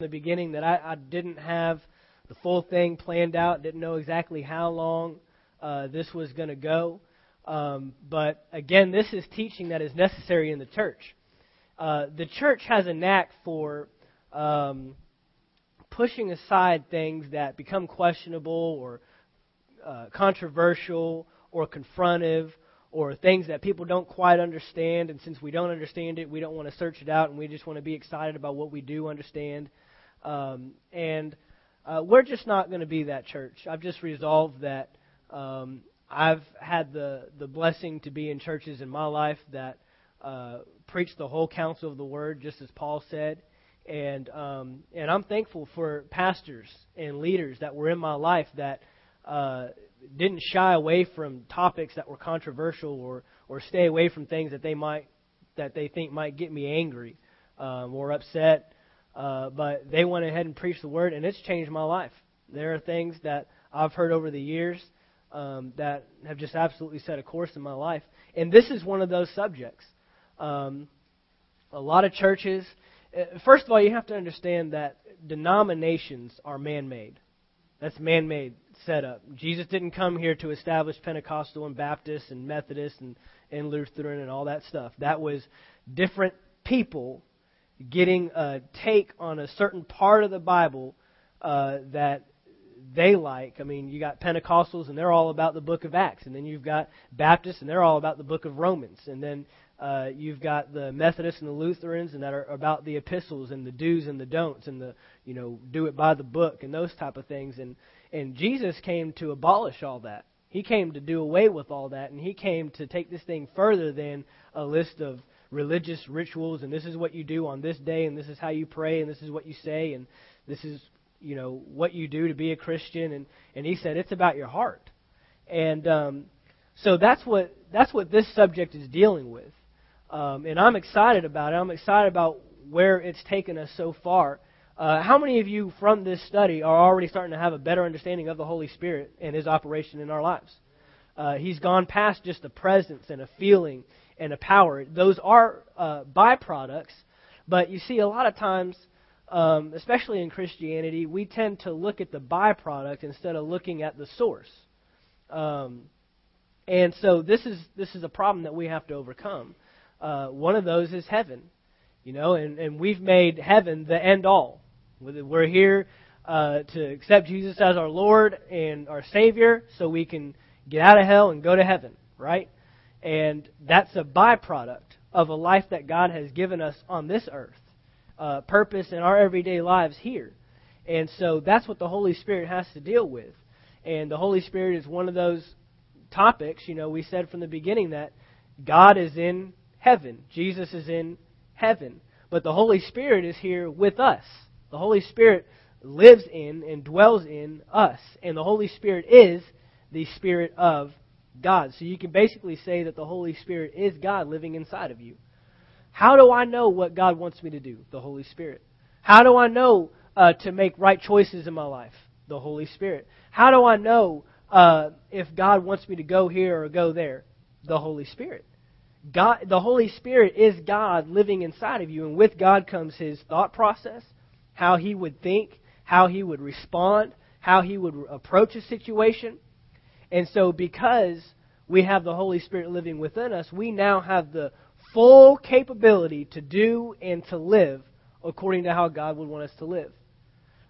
the beginning that I, I didn't have the full thing planned out, didn't know exactly how long uh, this was going to go. Um, but again, this is teaching that is necessary in the church. Uh, the church has a knack for um, pushing aside things that become questionable or uh, controversial or confrontive or things that people don't quite understand. And since we don't understand it, we don't want to search it out and we just want to be excited about what we do understand. Um, and uh, we're just not going to be that church. I've just resolved that um, I've had the, the blessing to be in churches in my life that uh, preach the whole counsel of the word, just as Paul said. And um, and I'm thankful for pastors and leaders that were in my life that uh, didn't shy away from topics that were controversial or or stay away from things that they might that they think might get me angry um, or upset. Uh, but they went ahead and preached the word, and it's changed my life. There are things that I've heard over the years um, that have just absolutely set a course in my life, and this is one of those subjects. Um, a lot of churches. Uh, first of all, you have to understand that denominations are man-made. That's man-made setup. Jesus didn't come here to establish Pentecostal and Baptist and Methodist and, and Lutheran and all that stuff. That was different people getting a take on a certain part of the Bible uh, that they like. I mean, you got Pentecostals and they're all about the book of Acts, and then you've got Baptists and they're all about the book of Romans, and then uh, you've got the Methodists and the Lutherans and that are about the epistles and the do's and the don'ts and the you know do it by the book and those type of things. And and Jesus came to abolish all that. He came to do away with all that, and he came to take this thing further than a list of religious rituals and this is what you do on this day and this is how you pray and this is what you say and this is you know what you do to be a Christian and and he said it's about your heart. And um, so that's what that's what this subject is dealing with. Um, and I'm excited about it. I'm excited about where it's taken us so far. Uh, how many of you from this study are already starting to have a better understanding of the Holy Spirit and His operation in our lives? Uh, he's gone past just a presence and a feeling and a power. Those are uh, byproducts, but you see, a lot of times, um, especially in Christianity, we tend to look at the byproduct instead of looking at the source. Um, and so this is this is a problem that we have to overcome. Uh, one of those is heaven, you know, and, and we've made heaven the end all. We're here uh, to accept Jesus as our Lord and our Savior so we can get out of hell and go to heaven, right? And that's a byproduct of a life that God has given us on this earth, uh, purpose in our everyday lives here. And so that's what the Holy Spirit has to deal with. And the Holy Spirit is one of those topics. You know, we said from the beginning that God is in heaven, Jesus is in heaven, but the Holy Spirit is here with us. The Holy Spirit lives in and dwells in us. And the Holy Spirit is the Spirit of God. So you can basically say that the Holy Spirit is God living inside of you. How do I know what God wants me to do? The Holy Spirit. How do I know uh, to make right choices in my life? The Holy Spirit. How do I know uh, if God wants me to go here or go there? The Holy Spirit. God, the Holy Spirit is God living inside of you, and with God comes His thought process, how he would think, how he would respond, how he would approach a situation. And so, because we have the Holy Spirit living within us, we now have the full capability to do and to live according to how God would want us to live.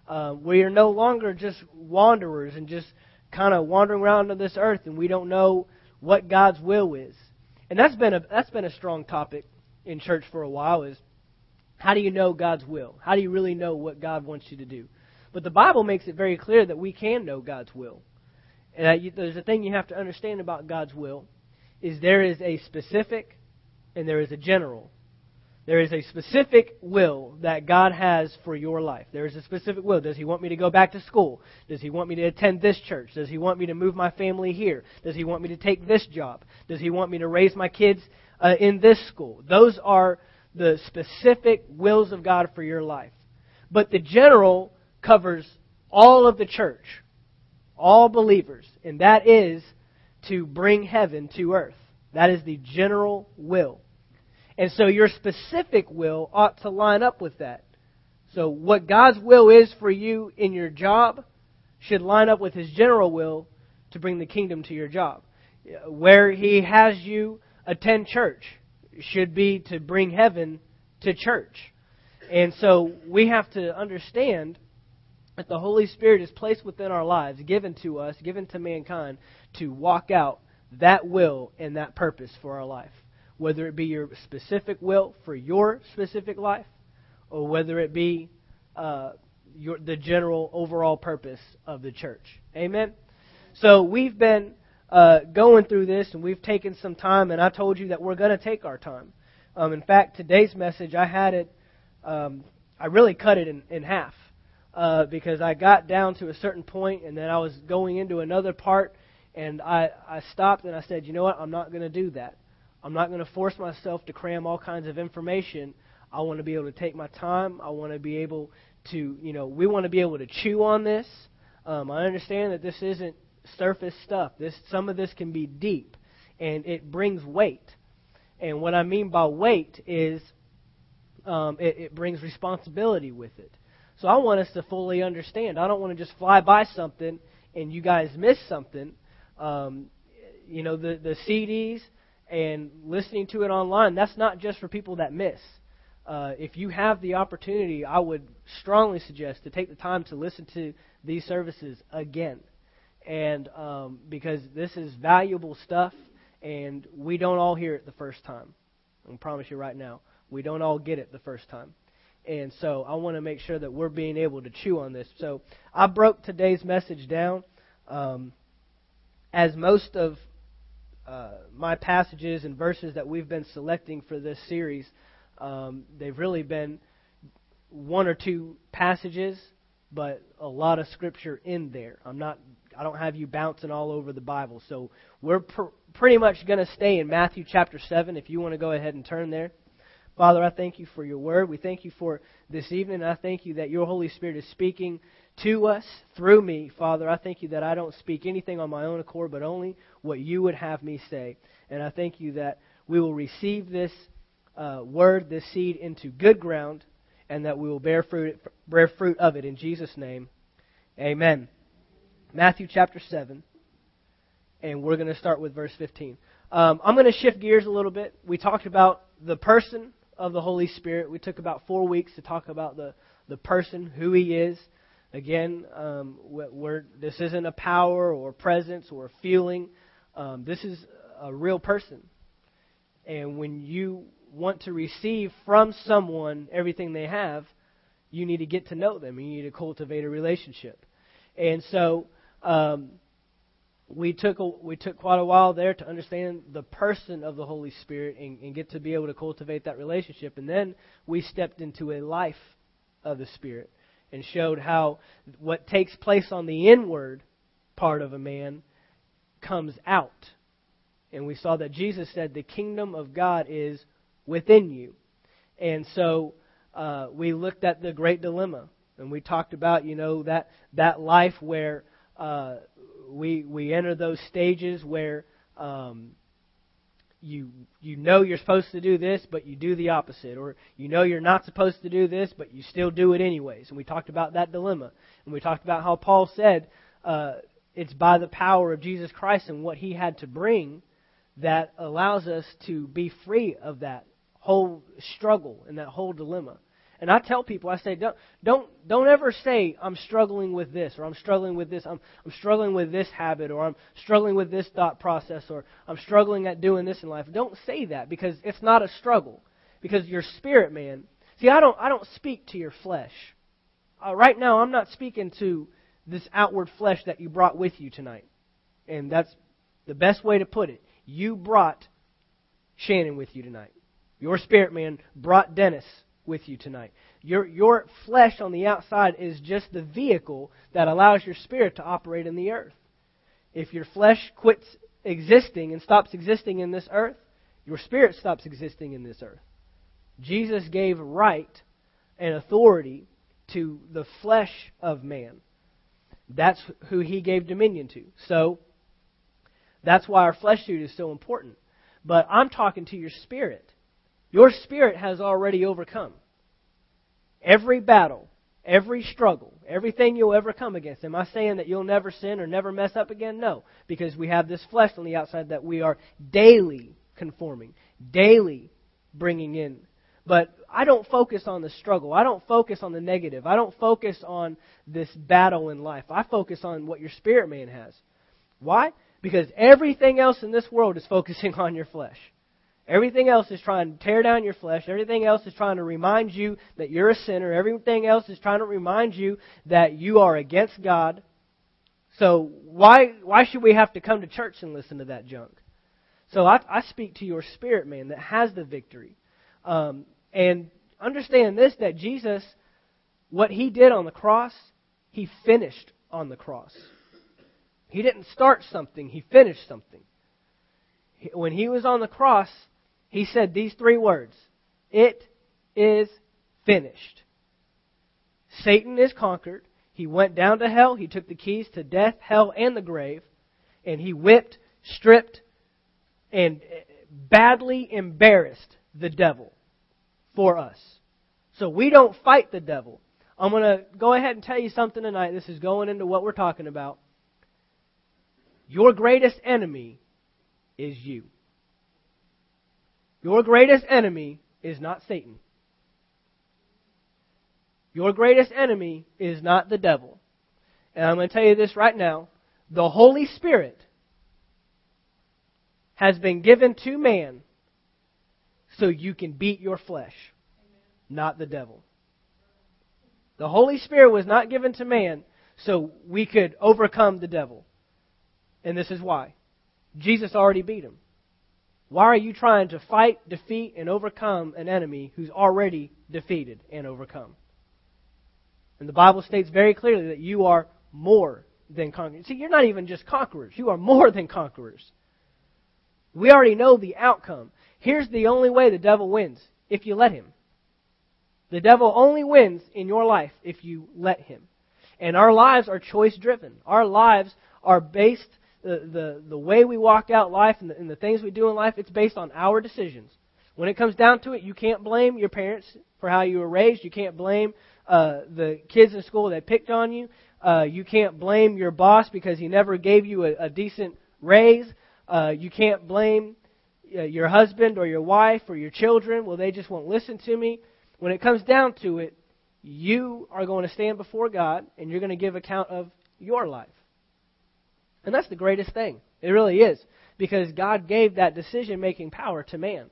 Uh, we are no longer just wanderers and just kind of wandering around on this earth and we don't know what God's will is. And that's been a that's been a strong topic in church for a while is how do you know God's will? How do you really know what God wants you to do? But the Bible makes it very clear that we can know God's will. And you, there's a thing you have to understand about God's will is there is a specific and there is a general. There is a specific will that God has for your life. There is a specific will. Does He want me to go back to school? Does He want me to attend this church? Does He want me to move my family here? Does He want me to take this job? Does He want me to raise my kids uh, in this school? Those are the specific wills of God for your life. But the general covers all of the church, all believers, and that is to bring heaven to earth. That is the general will. And so your specific will ought to line up with that. So what God's will is for you in your job should line up with His general will to bring the kingdom to your job. Where He has you attend church should be to bring heaven to church. And so we have to understand that the Holy Spirit is placed within our lives, given to us, given to mankind, to walk out that will and that purpose for our life. Whether it be your specific will for your specific life, or whether it be uh, your, the general overall purpose of the church. Amen? So we've been uh, going through this, and we've taken some time, and I told you that we're going to take our time. Um, in fact, today's message, I had it, um, I really cut it in, in half uh, because I got down to a certain point, and then I was going into another part, and I, I stopped and I said, you know what, I'm not going to do that. I'm not going to force myself to cram all kinds of information. I want to be able to take my time. I want to be able to, you know, we want to be able to chew on this. Um, I understand that this isn't surface stuff. This some of this can be deep, and it brings weight. And what I mean by weight is um, it, it brings responsibility with it. So I want us to fully understand. I don't want to just fly by something and you guys miss something. Um, you know, the, the CDs and listening to it online, that's not just for people that miss. Uh, if you have the opportunity, I would strongly suggest to take the time to listen to these services again. And um, because this is valuable stuff, and we don't all hear it the first time. I promise you right now, we don't all get it the first time. And so I want to make sure that we're being able to chew on this. So I broke today's message down. Um, as most of uh, my passages and verses that we've been selecting for this series, um, they've really been one or two passages, but a lot of scripture in there. I'm not. I don't have you bouncing all over the Bible. So we're pr- pretty much going to stay in Matthew chapter 7 if you want to go ahead and turn there. Father, I thank you for your word. We thank you for this evening. I thank you that your Holy Spirit is speaking to us through me. Father, I thank you that I don't speak anything on my own accord, but only what you would have me say. And I thank you that we will receive this uh, word, this seed, into good ground, and that we will bear fruit, bear fruit of it. In Jesus' name, amen. Matthew chapter 7, and we're going to start with verse 15. Um, I'm going to shift gears a little bit. We talked about the person of the Holy Spirit. We took about four weeks to talk about the, the person, who he is. Again, um, we're, this isn't a power or presence or feeling. Um, this is a real person. And when you want to receive from someone everything they have, you need to get to know them. You need to cultivate a relationship. And so um, we took a, we took quite a while there to understand the person of the Holy Spirit and, and get to be able to cultivate that relationship. And then we stepped into a life of the Spirit and showed how what takes place on the inward part of a man comes out. And we saw that Jesus said the kingdom of God is within you. And so uh, we looked at the great dilemma, and we talked about you know that that life where uh, we we enter those stages where um, you you know you're supposed to do this, but you do the opposite, or you know you're not supposed to do this, but you still do it anyways. And we talked about that dilemma, and we talked about how Paul said uh, it's by the power of Jesus Christ and what He had to bring that allows us to be free of that whole struggle and that whole dilemma. And I tell people, I say, don't, don't, don't ever say, I'm struggling with this, or I'm struggling with this, I'm, I'm struggling with this habit, or I'm struggling with this thought process, or I'm struggling at doing this in life. Don't say that because it's not a struggle. Because your spirit, man. See, I don't, I don't speak to your flesh. Uh, right now, I'm not speaking to this outward flesh that you brought with you tonight. And that's the best way to put it. You brought Shannon with you tonight. Your spirit man brought Dennis with you tonight. Your, your flesh on the outside is just the vehicle that allows your spirit to operate in the earth. If your flesh quits existing and stops existing in this earth, your spirit stops existing in this earth. Jesus gave right and authority to the flesh of man. That's who he gave dominion to. So, that's why our flesh suit is so important. But I'm talking to your spirit. Your spirit has already overcome. Every battle, every struggle, everything you'll ever come against. Am I saying that you'll never sin or never mess up again? No, because we have this flesh on the outside that we are daily conforming, daily bringing in. But I don't focus on the struggle. I don't focus on the negative. I don't focus on this battle in life. I focus on what your spirit man has. Why? Because everything else in this world is focusing on your flesh. Everything else is trying to tear down your flesh. Everything else is trying to remind you that you're a sinner. Everything else is trying to remind you that you are against God. So why why should we have to come to church and listen to that junk? So I, I speak to your spirit man that has the victory, um, and understand this: that Jesus, what he did on the cross, he finished on the cross. He didn't start something; he finished something. When he was on the cross, he said these three words It is finished. Satan is conquered. He went down to hell. He took the keys to death, hell, and the grave. And he whipped, stripped, and badly embarrassed the devil for us. So we don't fight the devil. I'm going to go ahead and tell you something tonight. This is going into what we're talking about. Your greatest enemy is you. Your greatest enemy is not Satan. Your greatest enemy is not the devil. And I'm going to tell you this right now. The Holy Spirit has been given to man so you can beat your flesh, not the devil. The Holy Spirit was not given to man so we could overcome the devil. And this is why. Jesus already beat him. Why are you trying to fight, defeat, and overcome an enemy who's already defeated and overcome? And the Bible states very clearly that you are more than conquerors. See, you're not even just conquerors, you are more than conquerors. We already know the outcome. Here's the only way the devil wins if you let him. The devil only wins in your life if you let him. And our lives are choice driven. Our lives are based the, the, the way we walk out life and the, and the things we do in life, it's based on our decisions. When it comes down to it, you can't blame your parents for how you were raised. You can't blame uh, the kids in school that picked on you. Uh, you can't blame your boss because he never gave you a, a decent raise. Uh, you can't blame uh, your husband or your wife or your children. Well, they just won't listen to me. When it comes down to it, you are going to stand before God and you're going to give account of your life. And that's the greatest thing. It really is. Because God gave that decision making power to man.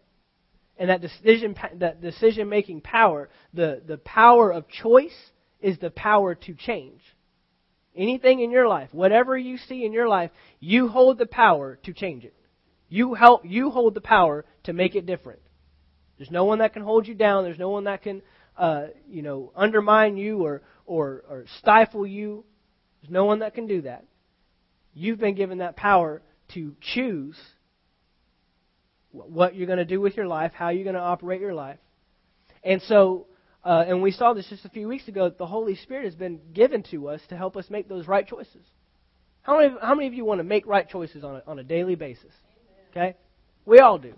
And that decision that decision making power, the, the power of choice is the power to change. Anything in your life, whatever you see in your life, you hold the power to change it. You help you hold the power to make it different. There's no one that can hold you down. There's no one that can uh, you know undermine you or, or or stifle you. There's no one that can do that. You've been given that power to choose what you're going to do with your life, how you're going to operate your life. And so, uh, and we saw this just a few weeks ago, the Holy Spirit has been given to us to help us make those right choices. How many, how many of you want to make right choices on a, on a daily basis? Okay? We all do.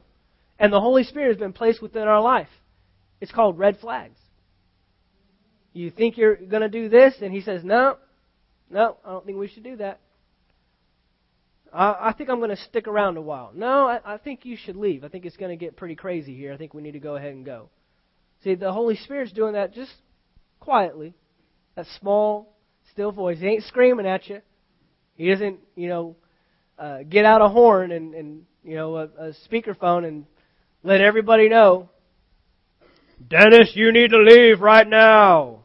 And the Holy Spirit has been placed within our life. It's called red flags. You think you're going to do this, and He says, no, no, I don't think we should do that. I, I think I'm going to stick around a while. No, I, I think you should leave. I think it's going to get pretty crazy here. I think we need to go ahead and go. See, the Holy Spirit's doing that just quietly. That small, still voice. He ain't screaming at you. He doesn't, you know, uh, get out a horn and, and you know, a, a speakerphone and let everybody know. Dennis, you need to leave right now.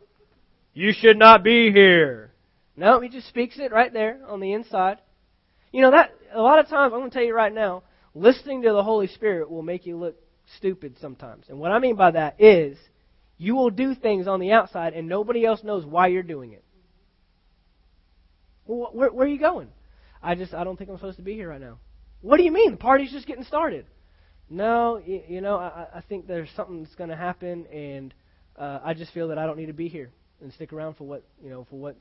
You should not be here. No, he just speaks it right there on the inside. You know, that a lot of times, I'm going to tell you right now, listening to the Holy Spirit will make you look stupid sometimes. And what I mean by that is you will do things on the outside and nobody else knows why you're doing it. Well, where, where are you going? I just, I don't think I'm supposed to be here right now. What do you mean? The party's just getting started. No, you, you know, I, I think there's something that's going to happen, and uh, I just feel that I don't need to be here and stick around for what, you know, for what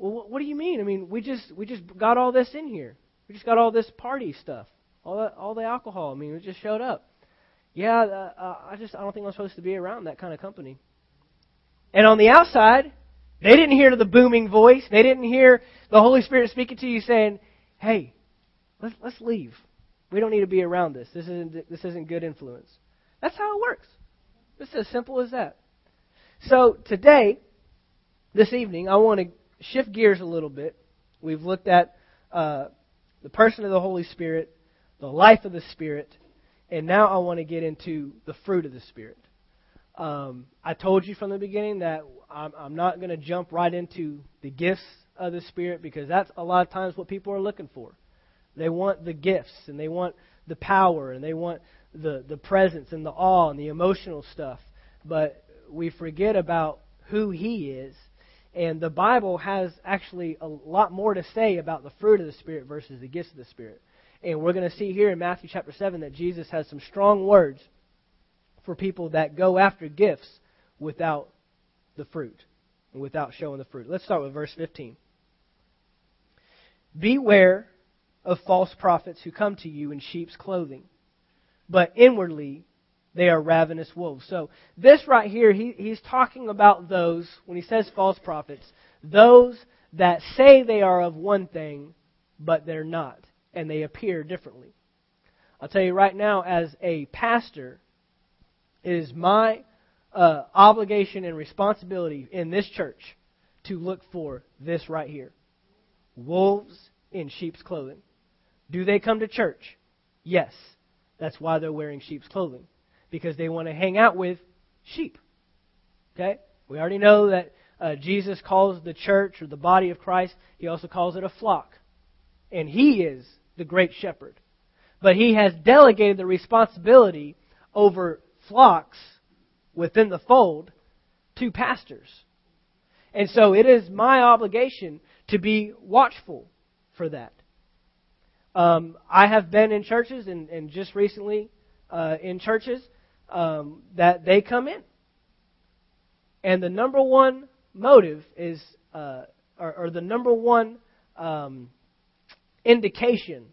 well, what do you mean? I mean, we just we just got all this in here. We just got all this party stuff, all that, all the alcohol. I mean, it just showed up. Yeah, uh, uh, I just I don't think I'm supposed to be around that kind of company. And on the outside, they didn't hear the booming voice. They didn't hear the Holy Spirit speaking to you saying, "Hey, let's let's leave. We don't need to be around this. This isn't this isn't good influence." That's how it works. It's as simple as that. So today, this evening, I want to shift gears a little bit. We've looked at uh, the person of the Holy Spirit, the life of the Spirit, and now I want to get into the fruit of the Spirit. Um, I told you from the beginning that I'm, I'm not going to jump right into the gifts of the Spirit because that's a lot of times what people are looking for. They want the gifts and they want the power and they want the, the presence and the awe and the emotional stuff. But we forget about who He is. And the Bible has actually a lot more to say about the fruit of the Spirit versus the gifts of the Spirit. And we're going to see here in Matthew chapter 7 that Jesus has some strong words for people that go after gifts without the fruit and without showing the fruit. Let's start with verse 15. Beware of false prophets who come to you in sheep's clothing, but inwardly they are ravenous wolves. So, this right here, he, he's talking about those, when he says false prophets, those that say they are of one thing, but they're not, and they appear differently. I'll tell you right now, as a pastor, it is my uh, obligation and responsibility in this church to look for this right here wolves in sheep's clothing. Do they come to church? Yes. That's why they're wearing sheep's clothing. Because they want to hang out with sheep. Okay? We already know that uh, Jesus calls the church or the body of Christ, he also calls it a flock. And he is the great shepherd. But he has delegated the responsibility over flocks within the fold to pastors. And so it is my obligation to be watchful for that. Um, I have been in churches, and, and just recently uh, in churches, um, that they come in. And the number one motive is, uh, or, or, the number one um, indication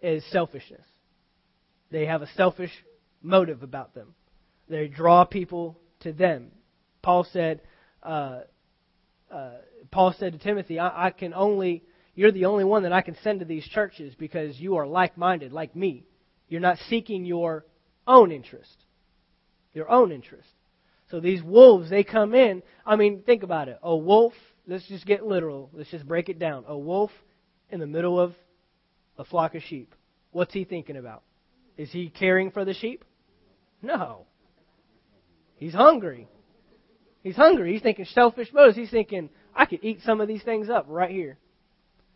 is selfishness. They have a selfish motive about them. They draw people to them. Paul said, uh, uh, Paul said to Timothy, I, I can only you're the only one that I can send to these churches because you are like minded, like me. You're not seeking your own interest. Your own interest. So these wolves, they come in. I mean, think about it. A wolf, let's just get literal. Let's just break it down. A wolf in the middle of a flock of sheep. What's he thinking about? Is he caring for the sheep? No. He's hungry. He's hungry. He's thinking selfish motives. He's thinking, I could eat some of these things up right here.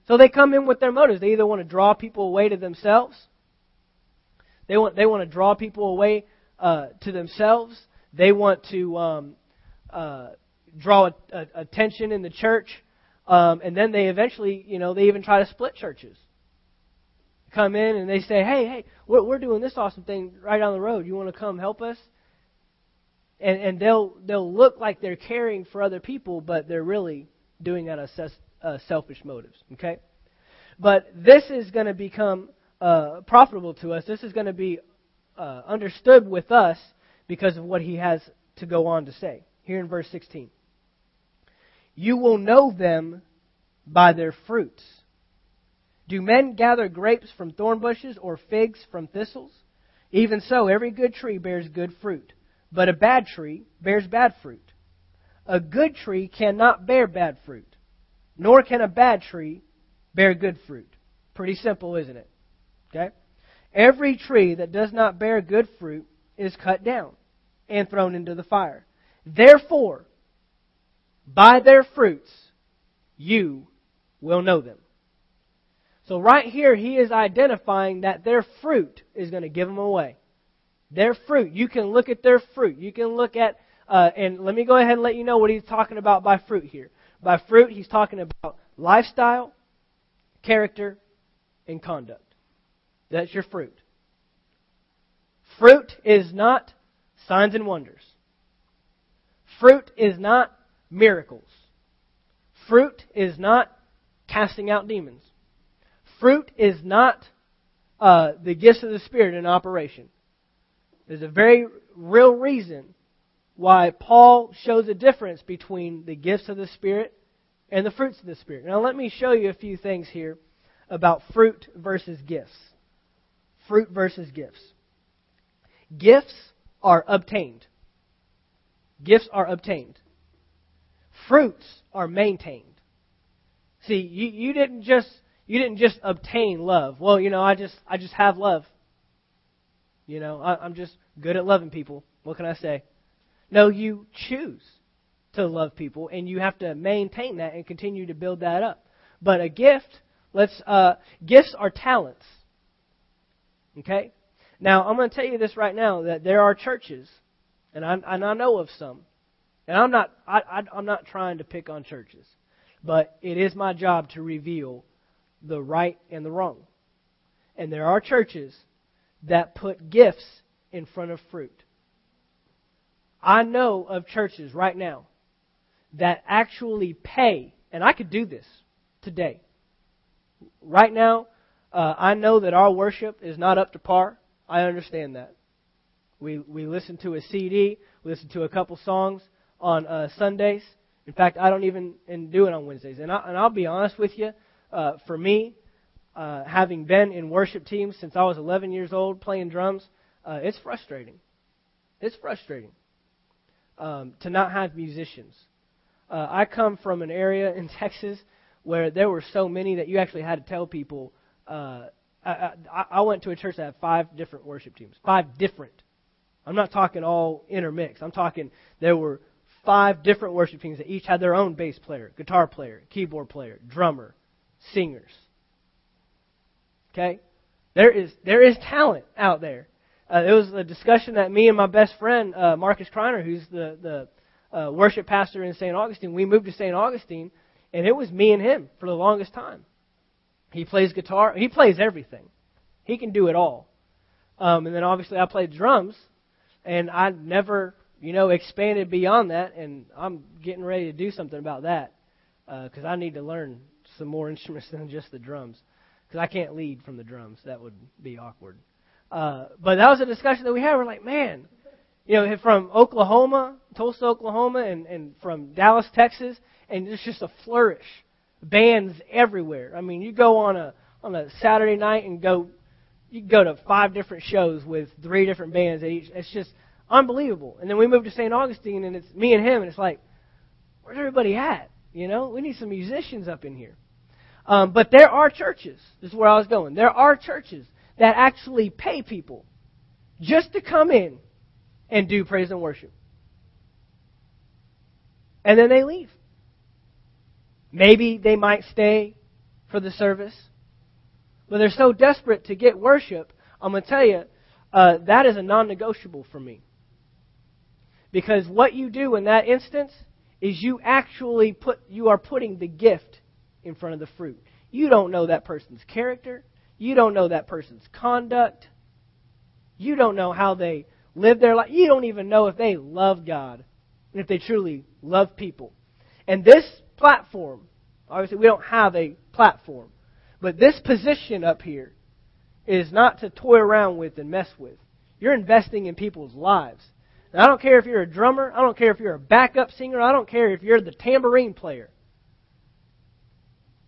So they come in with their motives. They either want to draw people away to themselves. They want they want to draw people away uh, to themselves. They want to um, uh, draw a, a, attention in the church, um, and then they eventually, you know, they even try to split churches. Come in and they say, "Hey, hey, we're, we're doing this awesome thing right down the road. You want to come help us?" And and they'll they'll look like they're caring for other people, but they're really doing that uh, selfish motives. Okay, but this is going to become uh, profitable to us. This is going to be uh, understood with us because of what he has to go on to say here in verse 16. You will know them by their fruits. Do men gather grapes from thorn bushes or figs from thistles? Even so, every good tree bears good fruit, but a bad tree bears bad fruit. A good tree cannot bear bad fruit, nor can a bad tree bear good fruit. Pretty simple, isn't it? Okay? Every tree that does not bear good fruit is cut down and thrown into the fire. Therefore, by their fruits, you will know them. So, right here, he is identifying that their fruit is going to give them away. Their fruit. You can look at their fruit. You can look at, uh, and let me go ahead and let you know what he's talking about by fruit here. By fruit, he's talking about lifestyle, character, and conduct. That's your fruit. Fruit is not signs and wonders. Fruit is not miracles. Fruit is not casting out demons. Fruit is not uh, the gifts of the Spirit in operation. There's a very real reason why Paul shows a difference between the gifts of the Spirit and the fruits of the Spirit. Now, let me show you a few things here about fruit versus gifts. Fruit versus gifts. Gifts are obtained. Gifts are obtained. Fruits are maintained. See, you, you didn't just you didn't just obtain love. Well, you know, I just I just have love. You know, I, I'm just good at loving people. What can I say? No, you choose to love people, and you have to maintain that and continue to build that up. But a gift, let's uh, gifts are talents. Okay. Now I'm going to tell you this right now that there are churches, and I, and I know of some, and I'm not I, I, I'm not trying to pick on churches, but it is my job to reveal the right and the wrong. And there are churches that put gifts in front of fruit. I know of churches right now that actually pay, and I could do this today. Right now, uh, I know that our worship is not up to par. I understand that. We we listen to a CD, we listen to a couple songs on uh, Sundays. In fact, I don't even and do it on Wednesdays. And, I, and I'll be honest with you, uh, for me, uh, having been in worship teams since I was 11 years old playing drums, uh, it's frustrating. It's frustrating um, to not have musicians. Uh, I come from an area in Texas where there were so many that you actually had to tell people. Uh, I, I, I went to a church that had five different worship teams, five different. I'm not talking all intermixed. I'm talking there were five different worship teams that each had their own bass player, guitar player, keyboard player, drummer, singers. Okay? There is, there is talent out there. Uh, there was a discussion that me and my best friend, uh, Marcus Kreiner, who's the, the uh, worship pastor in St. Augustine, we moved to St. Augustine, and it was me and him for the longest time. He plays guitar. He plays everything. He can do it all. Um, and then obviously I played drums, and I never, you know, expanded beyond that. And I'm getting ready to do something about that because uh, I need to learn some more instruments than just the drums because I can't lead from the drums. That would be awkward. Uh, but that was a discussion that we had. We're like, man, you know, from Oklahoma, Tulsa, Oklahoma, and, and from Dallas, Texas, and it's just a flourish. Bands everywhere. I mean, you go on a on a Saturday night and go, you go to five different shows with three different bands each. It's just unbelievable. And then we moved to St. Augustine, and it's me and him, and it's like, where's everybody at? You know, we need some musicians up in here. Um, but there are churches. This is where I was going. There are churches that actually pay people just to come in and do praise and worship. And then they leave. Maybe they might stay for the service. But they're so desperate to get worship, I'm going to tell you, uh, that is a non negotiable for me. Because what you do in that instance is you actually put, you are putting the gift in front of the fruit. You don't know that person's character. You don't know that person's conduct. You don't know how they live their life. You don't even know if they love God and if they truly love people. And this platform, obviously, we don't have a platform, but this position up here is not to toy around with and mess with. You're investing in people's lives. And I don't care if you're a drummer, I don't care if you're a backup singer, I don't care if you're the tambourine player.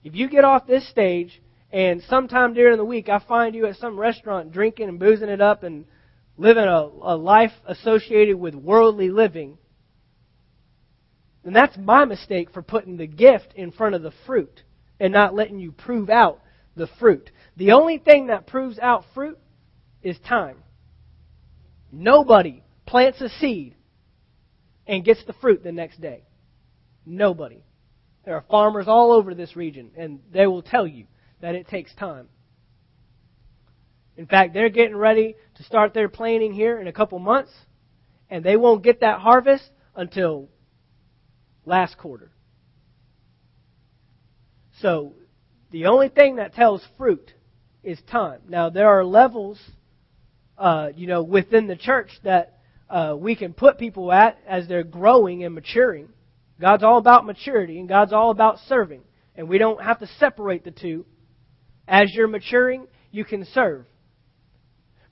If you get off this stage and sometime during the week I find you at some restaurant drinking and boozing it up and living a, a life associated with worldly living, then that's my mistake for putting the gift in front of the fruit and not letting you prove out the fruit. The only thing that proves out fruit is time. Nobody plants a seed and gets the fruit the next day. Nobody. There are farmers all over this region, and they will tell you that it takes time. In fact, they're getting ready to start their planting here in a couple months, and they won't get that harvest until last quarter. So, the only thing that tells fruit is time. Now, there are levels, uh, you know, within the church that uh, we can put people at as they're growing and maturing. God's all about maturity and God's all about serving. And we don't have to separate the two. As you're maturing, you can serve.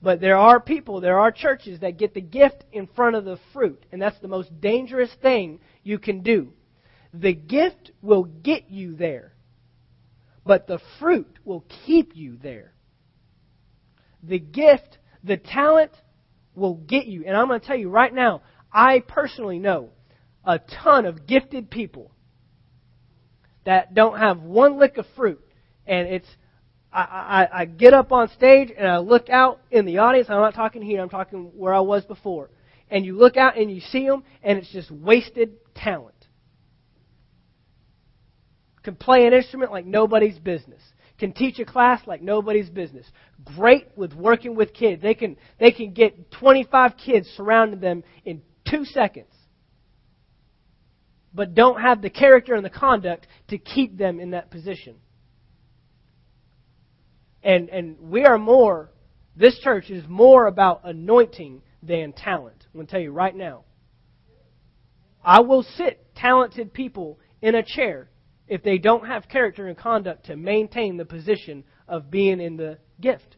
But there are people, there are churches that get the gift in front of the fruit, and that's the most dangerous thing you can do. The gift will get you there, but the fruit will keep you there. The gift, the talent will get you. And I'm going to tell you right now, I personally know a ton of gifted people that don't have one lick of fruit, and it's I, I, I get up on stage and I look out in the audience. I'm not talking here. I'm talking where I was before. And you look out and you see them, and it's just wasted talent. Can play an instrument like nobody's business. Can teach a class like nobody's business. Great with working with kids. They can they can get 25 kids surrounding them in two seconds but don't have the character and the conduct to keep them in that position. And, and we are more, this church is more about anointing than talent. I'm going to tell you right now. I will sit talented people in a chair if they don't have character and conduct to maintain the position of being in the gift.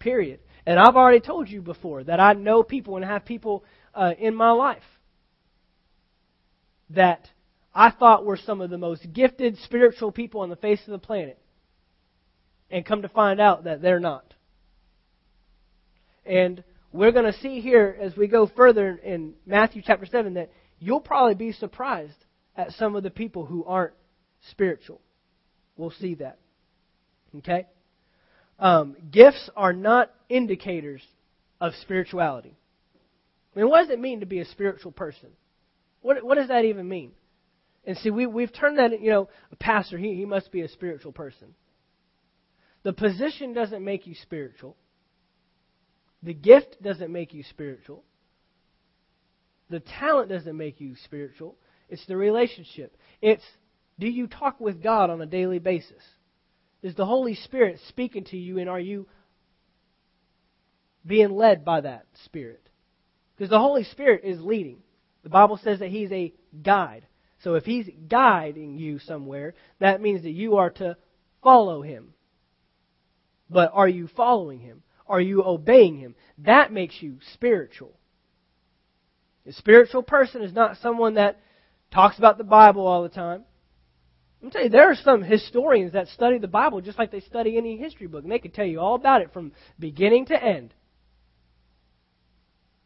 Period. And I've already told you before that I know people and have people uh, in my life that I thought were some of the most gifted spiritual people on the face of the planet. And come to find out that they're not. And we're going to see here as we go further in Matthew chapter 7 that you'll probably be surprised at some of the people who aren't spiritual. We'll see that. Okay? Um, gifts are not indicators of spirituality. I mean, what does it mean to be a spiritual person? What, what does that even mean? And see, we, we've turned that, you know, a pastor, he, he must be a spiritual person. The position doesn't make you spiritual. The gift doesn't make you spiritual. The talent doesn't make you spiritual. It's the relationship. It's do you talk with God on a daily basis? Is the Holy Spirit speaking to you, and are you being led by that Spirit? Because the Holy Spirit is leading. The Bible says that He's a guide. So if He's guiding you somewhere, that means that you are to follow Him. But are you following Him? Are you obeying Him? That makes you spiritual. A spiritual person is not someone that talks about the Bible all the time. I'm tell you, there are some historians that study the Bible just like they study any history book, and they can tell you all about it from beginning to end.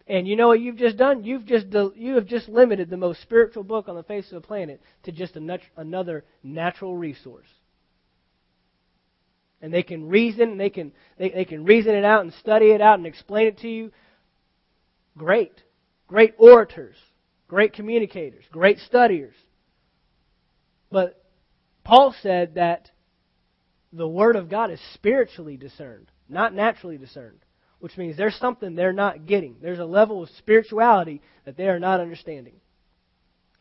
And you know what you've just done? You've just you have just limited the most spiritual book on the face of the planet to just another natural resource. And they can reason, and they can they, they can reason it out and study it out and explain it to you. Great, great orators, great communicators, great studiers. But Paul said that the Word of God is spiritually discerned, not naturally discerned which means there's something they're not getting. There's a level of spirituality that they are not understanding.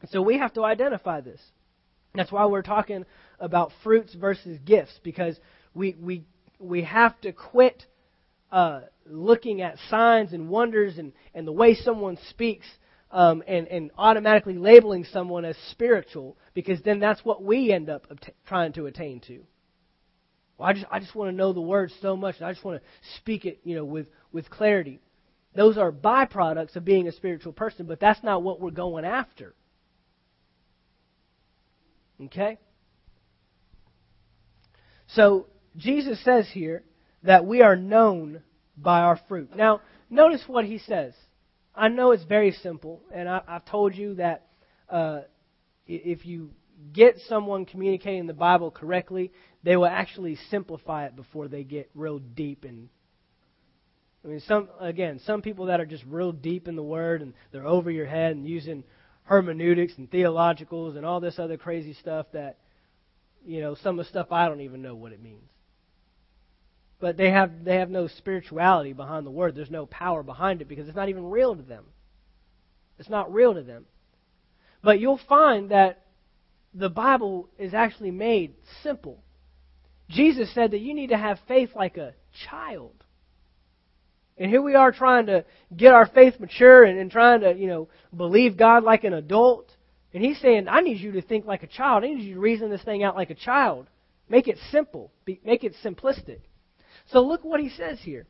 And so we have to identify this. That's why we're talking about fruits versus gifts, because we, we, we have to quit uh, looking at signs and wonders and, and the way someone speaks um, and, and automatically labeling someone as spiritual, because then that's what we end up trying to attain to. Well, I just I just want to know the word so much, and I just want to speak it, you know, with with clarity. Those are byproducts of being a spiritual person, but that's not what we're going after. Okay? So, Jesus says here that we are known by our fruit. Now, notice what he says. I know it's very simple, and I, have told you that uh, if you get someone communicating the Bible correctly, they will actually simplify it before they get real deep and I mean some again, some people that are just real deep in the word and they're over your head and using hermeneutics and theologicals and all this other crazy stuff that you know, some of the stuff I don't even know what it means. But they have they have no spirituality behind the word. There's no power behind it because it's not even real to them. It's not real to them. But you'll find that the Bible is actually made simple. Jesus said that you need to have faith like a child. And here we are trying to get our faith mature and, and trying to, you know, believe God like an adult. And he's saying, I need you to think like a child. I need you to reason this thing out like a child. Make it simple. Be, make it simplistic. So look what he says here.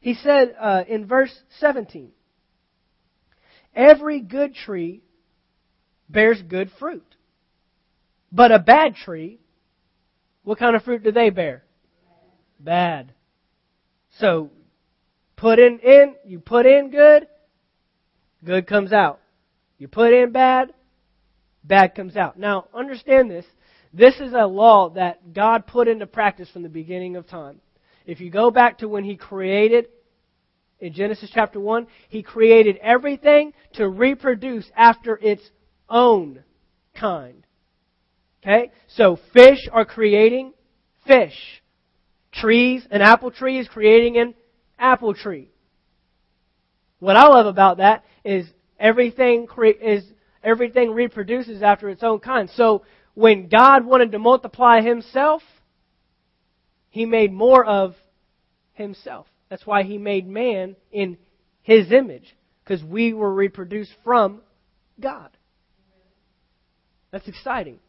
He said uh, in verse 17, Every good tree bears good fruit. But a bad tree, what kind of fruit do they bear? Bad. So, put in, in, you put in good, good comes out. You put in bad, bad comes out. Now, understand this. This is a law that God put into practice from the beginning of time. If you go back to when He created, in Genesis chapter 1, He created everything to reproduce after its own kind. Okay? So fish are creating fish. Trees, an apple tree is creating an apple tree. What I love about that is everything is everything reproduces after its own kind. So when God wanted to multiply himself, he made more of himself. That's why he made man in his image because we were reproduced from God. That's exciting.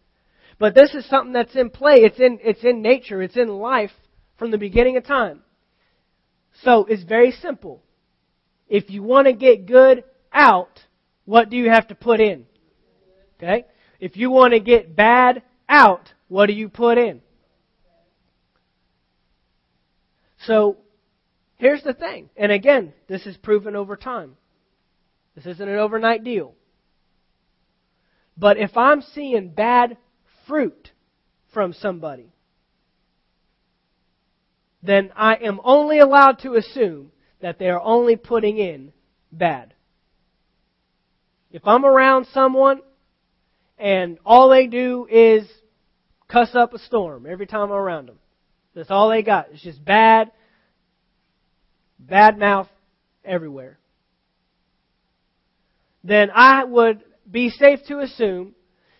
But this is something that's in play. It's in, it's in nature. It's in life from the beginning of time. So it's very simple. If you want to get good out, what do you have to put in? Okay? If you want to get bad out, what do you put in? So, here's the thing. And again, this is proven over time. This isn't an overnight deal. But if I'm seeing bad fruit from somebody, then I am only allowed to assume that they are only putting in bad. If I'm around someone and all they do is cuss up a storm every time I'm around them, that's all they got. It's just bad, bad mouth everywhere. Then I would be safe to assume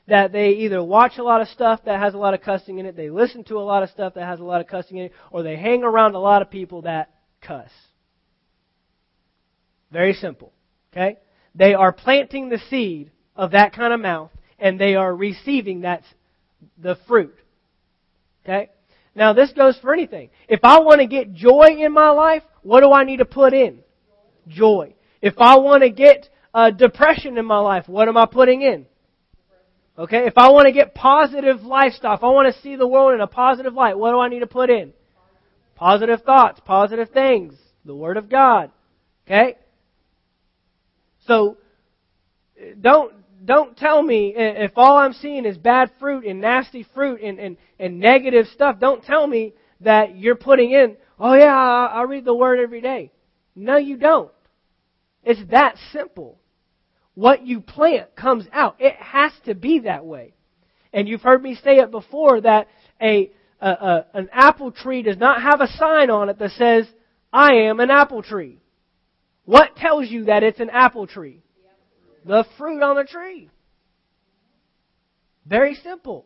that they either watch a lot of stuff that has a lot of cussing in it, they listen to a lot of stuff that has a lot of cussing in it, or they hang around a lot of people that cuss. Very simple. Okay? They are planting the seed of that kind of mouth, and they are receiving that the fruit. Okay? Now this goes for anything. If I want to get joy in my life, what do I need to put in? Joy. If I want to get uh, depression in my life, what am I putting in? Okay, if I want to get positive lifestyle, if I want to see the world in a positive light, what do I need to put in? Positive thoughts, positive things, the Word of God. Okay? So, don't, don't tell me if all I'm seeing is bad fruit and nasty fruit and, and, and negative stuff, don't tell me that you're putting in, oh yeah, I, read the Word every day. No, you don't. It's that simple. What you plant comes out. It has to be that way. And you've heard me say it before that a, a, a, an apple tree does not have a sign on it that says, I am an apple tree. What tells you that it's an apple tree? The fruit on the tree. Very simple.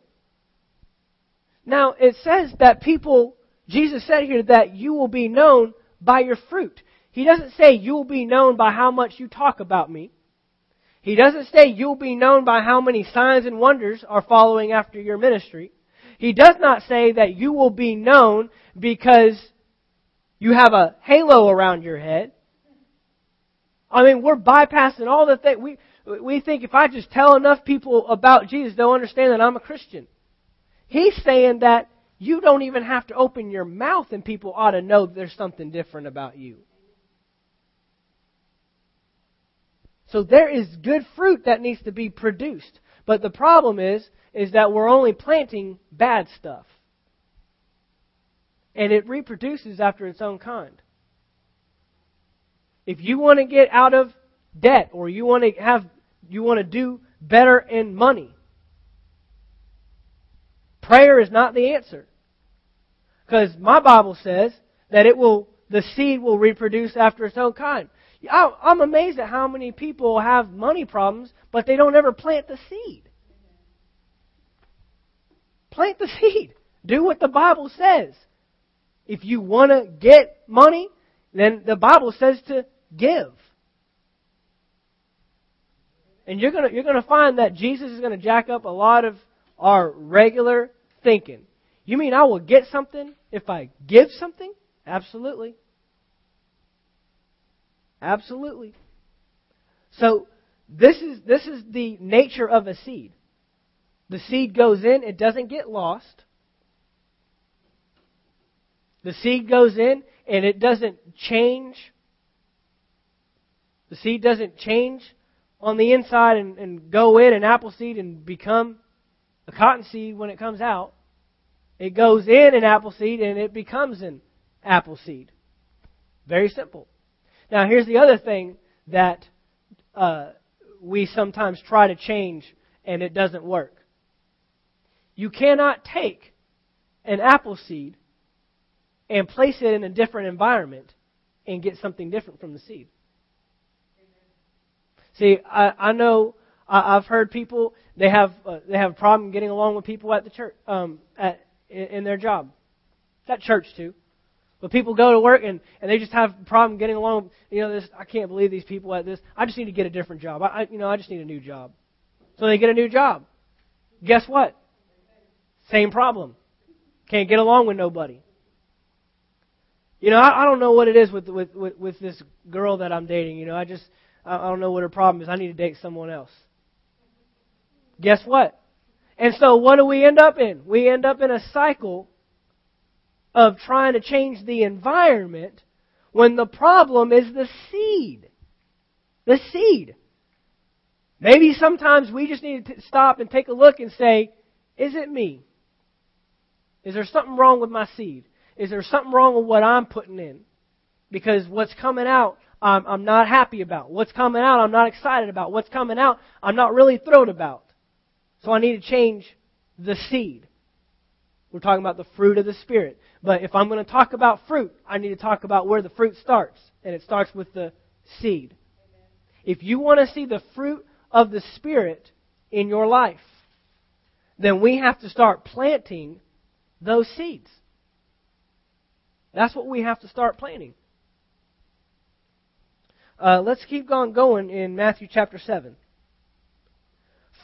Now, it says that people, Jesus said here that you will be known by your fruit. He doesn't say you will be known by how much you talk about me. He doesn't say you'll be known by how many signs and wonders are following after your ministry. He does not say that you will be known because you have a halo around your head. I mean, we're bypassing all the things. We, we think if I just tell enough people about Jesus, they'll understand that I'm a Christian. He's saying that you don't even have to open your mouth and people ought to know there's something different about you. So there is good fruit that needs to be produced. But the problem is, is that we're only planting bad stuff. And it reproduces after its own kind. If you want to get out of debt or you want to have you want to do better in money, prayer is not the answer. Because my Bible says that it will the seed will reproduce after its own kind. I'm amazed at how many people have money problems, but they don't ever plant the seed. Plant the seed. Do what the Bible says. If you want to get money, then the Bible says to give. And you're to, you're to find that Jesus is to jack up a lot of our regular thinking. You mean I will get something if I give something? Absolutely. Absolutely. So this is this is the nature of a seed. The seed goes in, it doesn't get lost. The seed goes in and it doesn't change. The seed doesn't change on the inside and, and go in an apple seed and become a cotton seed when it comes out. It goes in an apple seed and it becomes an apple seed. Very simple. Now, here's the other thing that uh, we sometimes try to change and it doesn't work. You cannot take an apple seed and place it in a different environment and get something different from the seed. See, I, I know I, I've heard people they have uh, they have a problem getting along with people at the church um, at in, in their job, at church too. But people go to work and, and they just have a problem getting along. You know, this I can't believe these people at this. I just need to get a different job. I, I you know I just need a new job. So they get a new job. Guess what? Same problem. Can't get along with nobody. You know, I, I don't know what it is with, with with with this girl that I'm dating. You know, I just I, don't know what her problem is. I need to date someone else. Guess what? And so what do we end up in? We end up in a cycle of trying to change the environment when the problem is the seed. The seed. Maybe sometimes we just need to stop and take a look and say, is it me? Is there something wrong with my seed? Is there something wrong with what I'm putting in? Because what's coming out, I'm, I'm not happy about. What's coming out, I'm not excited about. What's coming out, I'm not really thrilled about. So I need to change the seed. We're talking about the fruit of the Spirit. But if I'm going to talk about fruit, I need to talk about where the fruit starts. And it starts with the seed. If you want to see the fruit of the Spirit in your life, then we have to start planting those seeds. That's what we have to start planting. Uh, let's keep on going in Matthew chapter 7.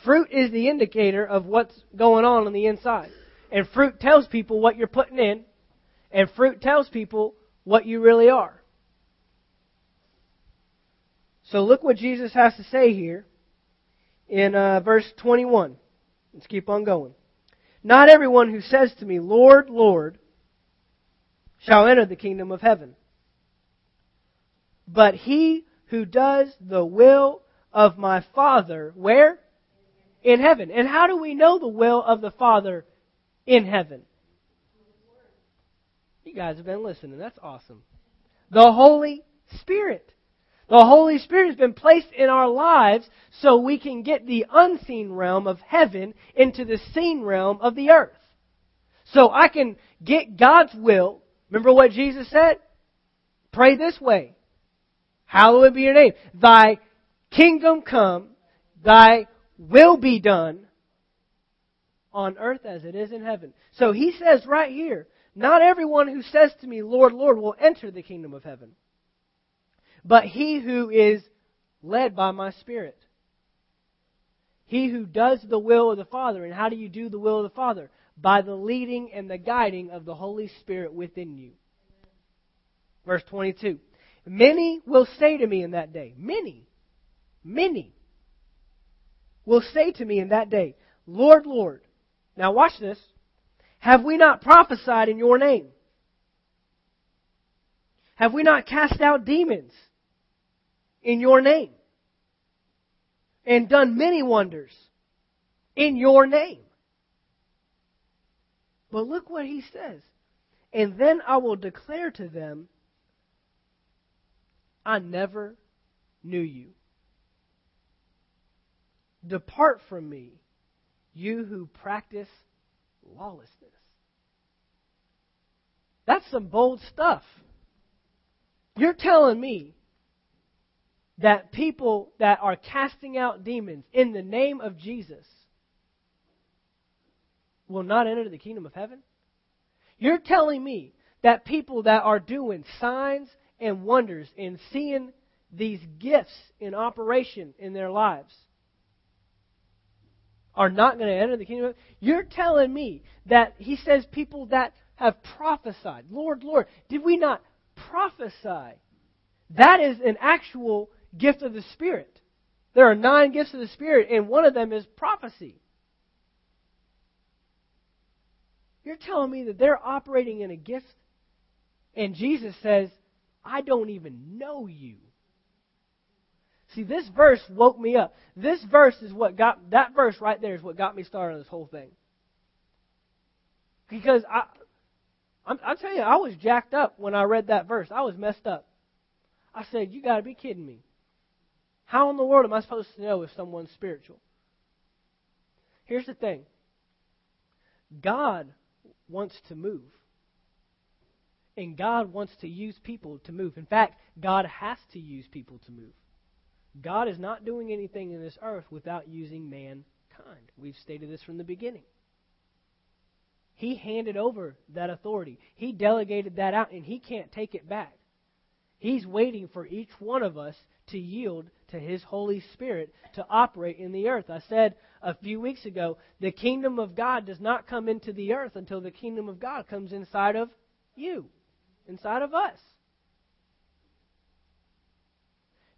Fruit is the indicator of what's going on on the inside. And fruit tells people what you're putting in, and fruit tells people what you really are. So look what Jesus has to say here in uh, verse 21. Let's keep on going. Not everyone who says to me, Lord, Lord, shall enter the kingdom of heaven, but he who does the will of my Father, where? In heaven. And how do we know the will of the Father in heaven. You guys have been listening. That's awesome. The Holy Spirit. The Holy Spirit has been placed in our lives so we can get the unseen realm of heaven into the seen realm of the earth. So I can get God's will. Remember what Jesus said? Pray this way. Hallowed be your name. Thy kingdom come, thy will be done on earth as it is in heaven. So he says right here, not everyone who says to me, Lord, Lord, will enter the kingdom of heaven, but he who is led by my Spirit. He who does the will of the Father. And how do you do the will of the Father? By the leading and the guiding of the Holy Spirit within you. Verse 22. Many will say to me in that day, many, many will say to me in that day, Lord, Lord, now watch this. Have we not prophesied in your name? Have we not cast out demons in your name? And done many wonders in your name? But look what he says. And then I will declare to them, I never knew you. Depart from me, you who practice lawlessness. That's some bold stuff. You're telling me that people that are casting out demons in the name of Jesus will not enter the kingdom of heaven? You're telling me that people that are doing signs and wonders and seeing these gifts in operation in their lives are not going to enter the kingdom. You're telling me that he says people that have prophesied? Lord, Lord, did we not prophesy? That is an actual gift of the Spirit. There are nine gifts of the Spirit, and one of them is prophecy. You're telling me that they're operating in a gift, and Jesus says, I don't even know you. See, this verse woke me up. This verse is what got, that verse right there is what got me started on this whole thing. Because I, I'm, I'm you, I was jacked up when I read that verse. I was messed up. I said, You got to be kidding me. How in the world am I supposed to know if someone's spiritual? Here's the thing God wants to move. And God wants to use people to move. In fact, God has to use people to move. God is not doing anything in this earth without using mankind. We've stated this from the beginning. He handed over that authority. He delegated that out, and he can't take it back. He's waiting for each one of us to yield to His Holy Spirit to operate in the earth. I said a few weeks ago, the kingdom of God does not come into the earth until the kingdom of God comes inside of you, inside of us.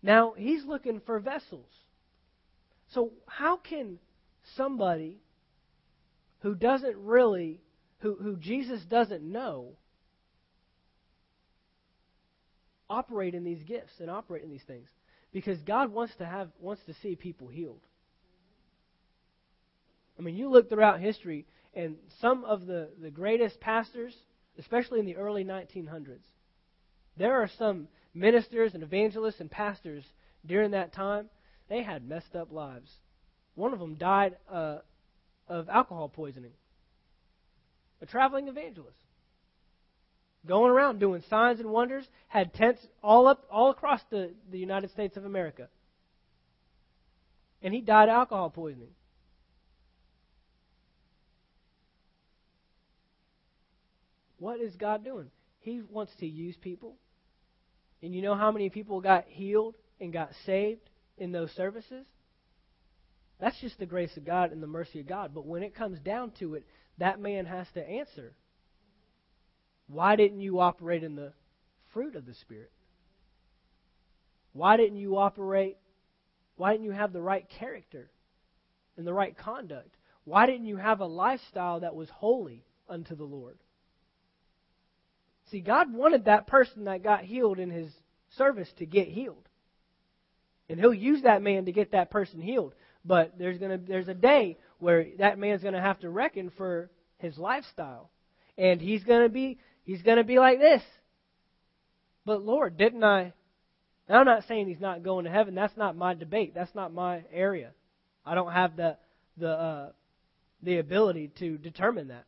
Now, He's looking for vessels. So, how can somebody who doesn't really who, who Jesus doesn't know operate in these gifts and operate in these things. Because God wants to have wants to see people healed. I mean, you look throughout history, and some of the, the greatest pastors, especially in the early 1900s, there are some ministers and evangelists and pastors during that time, they had messed up lives. One of them died uh, of alcohol poisoning a traveling evangelist. Going around doing signs and wonders, had tents all up all across the, the United States of America. And he died of alcohol poisoning. What is God doing? He wants to use people. And you know how many people got healed and got saved in those services? That's just the grace of God and the mercy of God. But when it comes down to it, that man has to answer. Why didn't you operate in the fruit of the Spirit? Why didn't you operate? Why didn't you have the right character and the right conduct? Why didn't you have a lifestyle that was holy unto the Lord? See, God wanted that person that got healed in his service to get healed. And he'll use that man to get that person healed. But there's gonna there's a day where that man's gonna have to reckon for his lifestyle. And he's gonna be he's gonna be like this. But Lord, didn't I I'm not saying he's not going to heaven. That's not my debate. That's not my area. I don't have the the uh, the ability to determine that.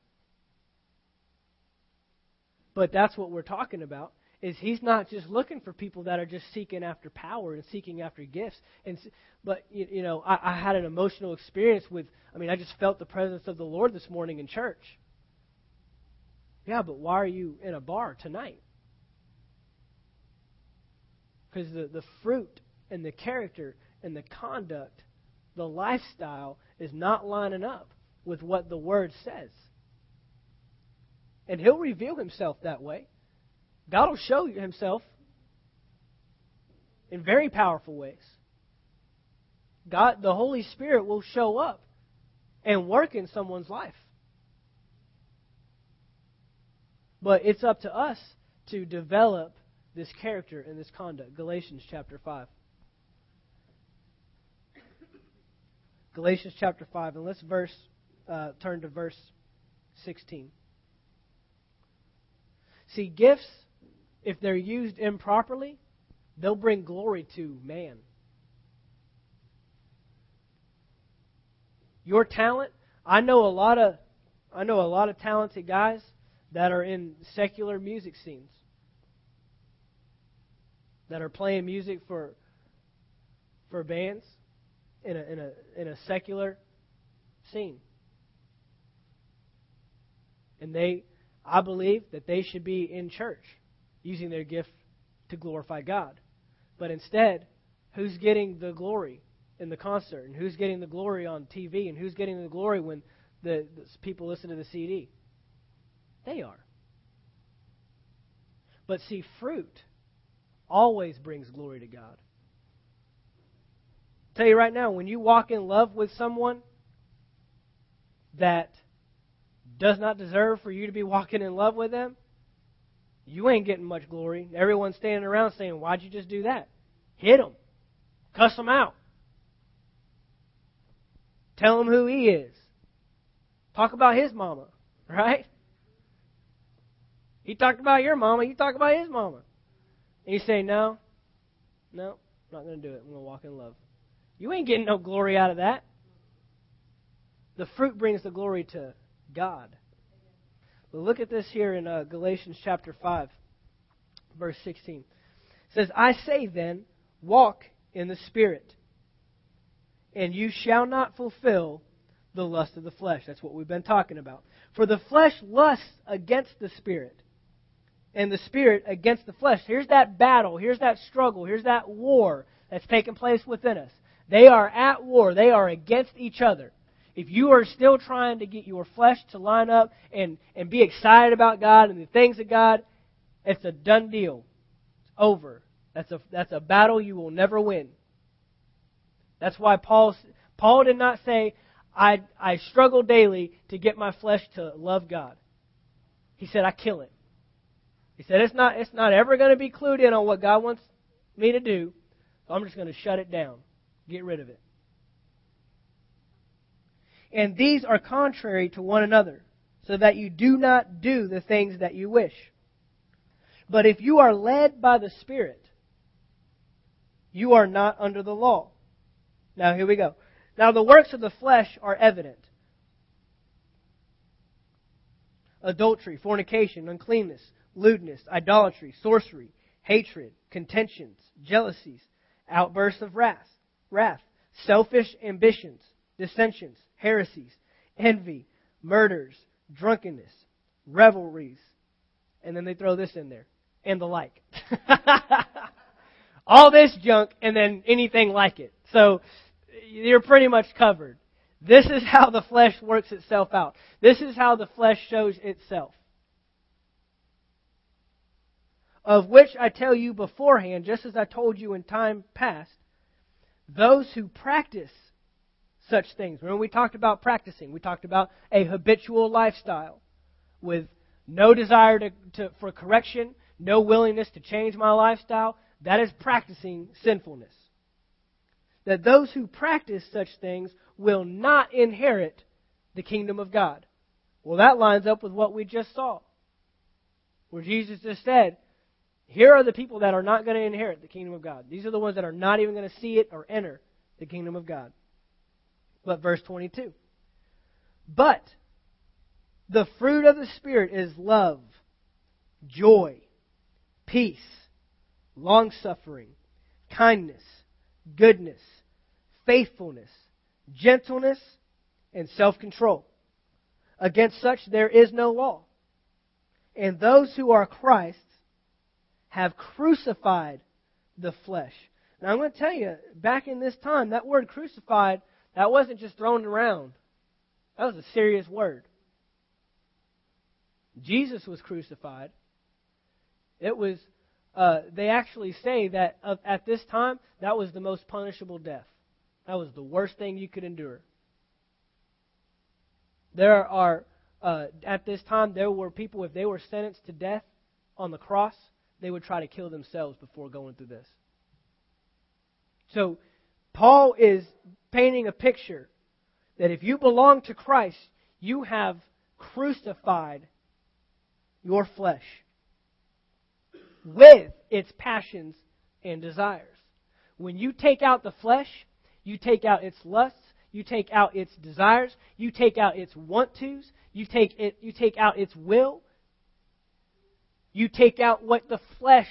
But that's what we're talking about is he's not just looking for people that are just seeking after power and seeking after gifts. And but you, you know, I, I had an emotional experience with. I mean, I just felt the presence of the Lord this morning in church. Yeah, but why are you in a bar tonight? Because the, the fruit and the character and the conduct, the lifestyle is not lining up with what the Word says. And He'll reveal Himself that way. God will show himself in very powerful ways. God, the Holy Spirit will show up and work in someone's life. But it's up to us to develop this character and this conduct. Galatians chapter 5. Galatians chapter 5, and let's verse uh, turn to verse 16. See, gifts if they're used improperly, they'll bring glory to man. Your talent, I know a lot of I know a lot of talented guys that are in secular music scenes that are playing music for for bands in a in a in a secular scene. And they I believe that they should be in church using their gift to glorify God. But instead, who's getting the glory in the concert? And who's getting the glory on TV? And who's getting the glory when the, the people listen to the CD? They are. But see, fruit always brings glory to God. I'll tell you right now, when you walk in love with someone that does not deserve for you to be walking in love with them, you ain't getting much glory. Everyone's standing around saying, Why'd you just do that? Hit them. Cuss them out. Tell him who he is. Talk about his mama, right? He talked about your mama, you talk about his mama. And you say, No, no, I'm not going to do it. I'm going to walk in love. You ain't getting no glory out of that. The fruit brings the glory to God. But look at this here in uh, Galatians chapter 5, verse 16. It says, I say then, walk in the Spirit, and you shall not fulfill the lust of the flesh. That's what we've been talking about. For the flesh lusts against the Spirit, and the Spirit against the flesh. Here's that battle. Here's that struggle. Here's that war that's taking place within us. They are at war. They are against each other. If you are still trying to get your flesh to line up and, and be excited about God and the things of God, it's a done deal. It's over. That's a, that's a battle you will never win. That's why Paul, Paul did not say, I, I struggle daily to get my flesh to love God. He said, I kill it. He said, it's not, it's not ever going to be clued in on what God wants me to do, so I'm just going to shut it down, get rid of it and these are contrary to one another, so that you do not do the things that you wish. But if you are led by the Spirit, you are not under the law. Now, here we go. Now, the works of the flesh are evident adultery, fornication, uncleanness, lewdness, idolatry, sorcery, hatred, contentions, jealousies, outbursts of wrath, wrath, selfish ambitions, dissensions heresies, envy, murders, drunkenness, revelries, and then they throw this in there, and the like. All this junk, and then anything like it. So you're pretty much covered. This is how the flesh works itself out. This is how the flesh shows itself. Of which I tell you beforehand, just as I told you in time past, those who practice such things. Remember, we talked about practicing. We talked about a habitual lifestyle with no desire to, to, for correction, no willingness to change my lifestyle. That is practicing sinfulness. That those who practice such things will not inherit the kingdom of God. Well, that lines up with what we just saw. Where Jesus just said, here are the people that are not going to inherit the kingdom of God. These are the ones that are not even going to see it or enter the kingdom of God. But verse 22. But the fruit of the Spirit is love, joy, peace, long suffering, kindness, goodness, faithfulness, gentleness, and self control. Against such there is no law. And those who are Christ's have crucified the flesh. Now I'm going to tell you, back in this time, that word crucified that wasn't just thrown around. That was a serious word. Jesus was crucified. It was, uh, they actually say that at this time, that was the most punishable death. That was the worst thing you could endure. There are, uh, at this time, there were people, if they were sentenced to death on the cross, they would try to kill themselves before going through this. So, Paul is painting a picture that if you belong to Christ, you have crucified your flesh with its passions and desires. When you take out the flesh, you take out its lusts, you take out its desires, you take out its want tos, you take it you take out its will, you take out what the flesh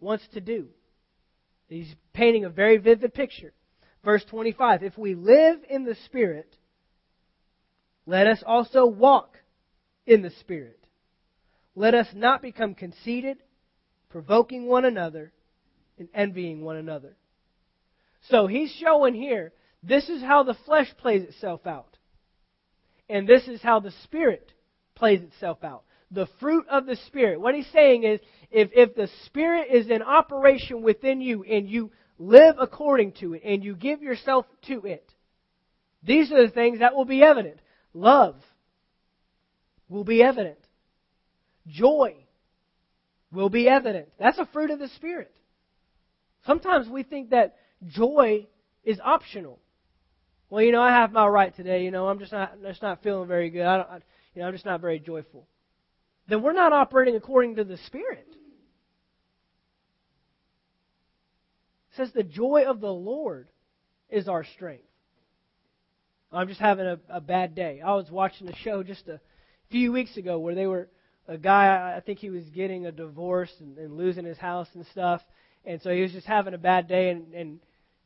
wants to do. He's painting a very vivid picture. Verse 25 If we live in the Spirit, let us also walk in the Spirit. Let us not become conceited, provoking one another, and envying one another. So he's showing here this is how the flesh plays itself out. And this is how the Spirit plays itself out. the fruit of the Spirit. What he's saying is, if, if the Spirit is in operation within you and you live according to it and you give yourself to it, these are the things that will be evident. Love will be evident. Joy will be evident. That's a fruit of the Spirit. Sometimes we think that joy is optional. Well, you know, I have my right today. You know, I'm just not just not feeling very good. I don't, I, you know, I'm just not very joyful. Then we're not operating according to the Spirit. Says the joy of the Lord is our strength. I'm just having a, a bad day. I was watching a show just a few weeks ago where they were a guy. I think he was getting a divorce and, and losing his house and stuff, and so he was just having a bad day and and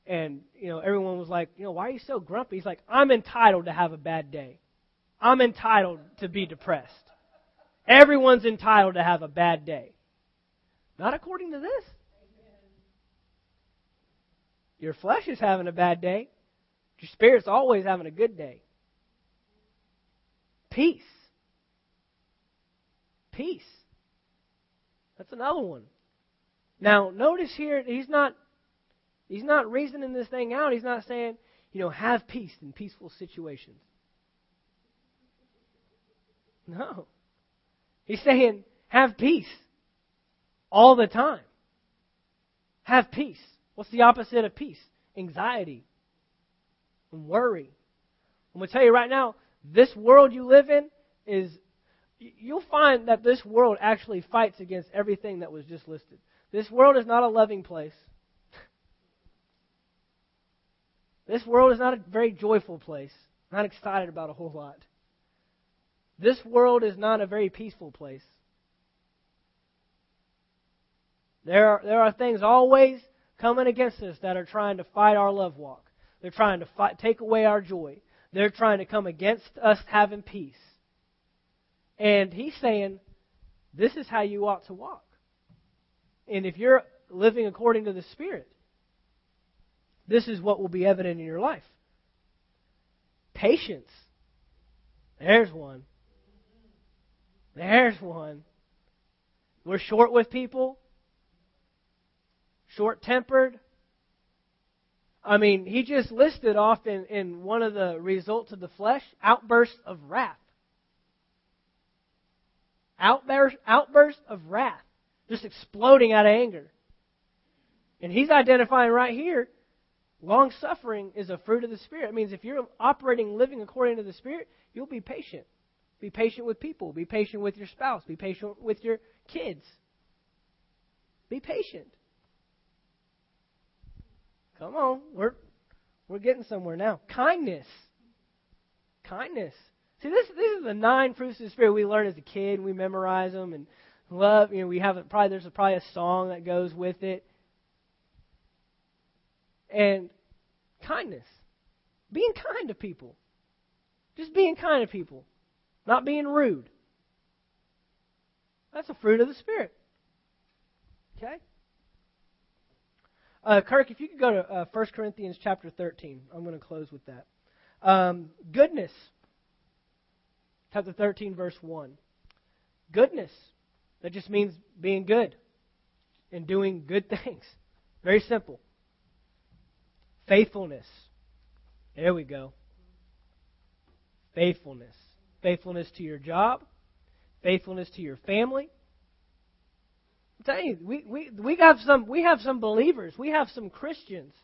and you know everyone was like, you know, why are you so grumpy? He's like, I'm entitled to have a bad day. I'm entitled to be depressed. Everyone's entitled to have a bad day. Not according to this. Your flesh is having a bad day. Your spirit's always having a good day. Peace. Peace. That's another one. Now, notice here, he's not he's not reasoning this thing out. He's not saying, you know, have peace in peaceful situations. No. He's saying, have peace all the time. Have peace. What's the opposite of peace? Anxiety and worry. I'm going to tell you right now, this world you live in is, you'll find that this world actually fights against everything that was just listed. This world is not a loving place. This world is not a very joyful place. Not excited about a whole lot. This world is not a very peaceful place. There are, there are things always coming against us that are trying to fight our love walk. They're trying to fight, take away our joy. They're trying to come against us having peace. And he's saying, this is how you ought to walk. And if you're living according to the Spirit, this is what will be evident in your life. Patience. There's one. There's one. We're short with people, short tempered. I mean, he just listed off in, in one of the results of the flesh outbursts of wrath. Outburst, outburst of wrath. Just exploding out of anger. And he's identifying right here long suffering is a fruit of the Spirit. It means if you're operating, living according to the Spirit, you'll be patient. Be patient with people. Be patient with your spouse. Be patient with your kids. Be patient. Come on, we're we're getting somewhere now. Kindness. Kindness. See, this this is the nine fruits of the spirit we learn as a kid. We memorize them and love. You know, we have probably there's a, probably a song that goes with it. And kindness, being kind to people, just being kind to people. Not being rude. That's a fruit of the Spirit. Okay? Uh, Kirk, if you could go to uh, 1 Corinthians chapter 13. I'm going to close with that. Um, goodness. Chapter 13, verse 1. Goodness. That just means being good and doing good things. Very simple. Faithfulness. There we go. Faithfulness faithfulness to your job, faithfulness to your family. You, we, we, we, have some, we have some believers, we have some Christians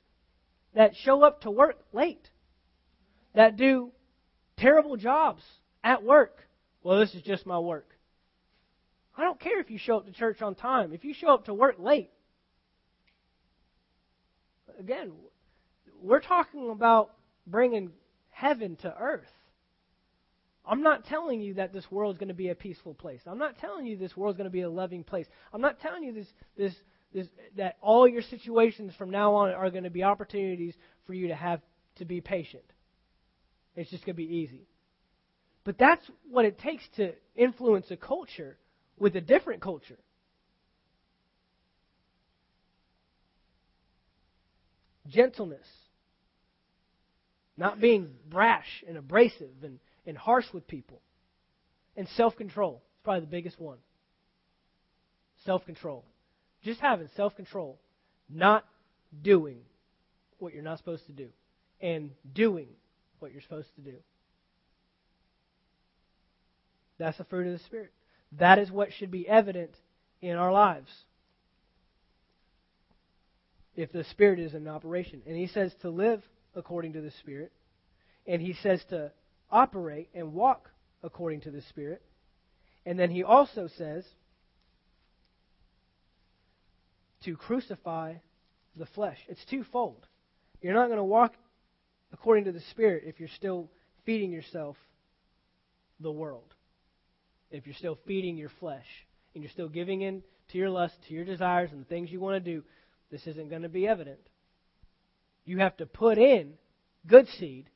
that show up to work late, that do terrible jobs at work. Well, this is just my work. I don't care if you show up to church on time. If you show up to work late, again, we're talking about bringing heaven to earth. I'm not telling you that this world is going to be a peaceful place. I'm not telling you this world is going to be a loving place. I'm not telling you this, this, this, that all your situations from now on are going to be opportunities for you to have to be patient. It's just going to be easy. But that's what it takes to influence a culture with a different culture. Gentleness. Not being brash and abrasive and and harsh with people, and self control. is probably the biggest one. Self control. Just having self control. Not doing what you're not supposed to do. And doing what you're supposed to do. That's the fruit of the Spirit. That is what should be evident in our lives. If the Spirit is in operation. And he says to live according to the Spirit. And he says to operate and walk according to the Spirit. And then he also says to crucify the flesh. It's twofold. You're not going to walk according to the Spirit if you're still feeding yourself the world. If you're still feeding your flesh and you're still giving in to your lust, to your desires, and the things you want to do, this isn't going to be evident. You have to put in good seed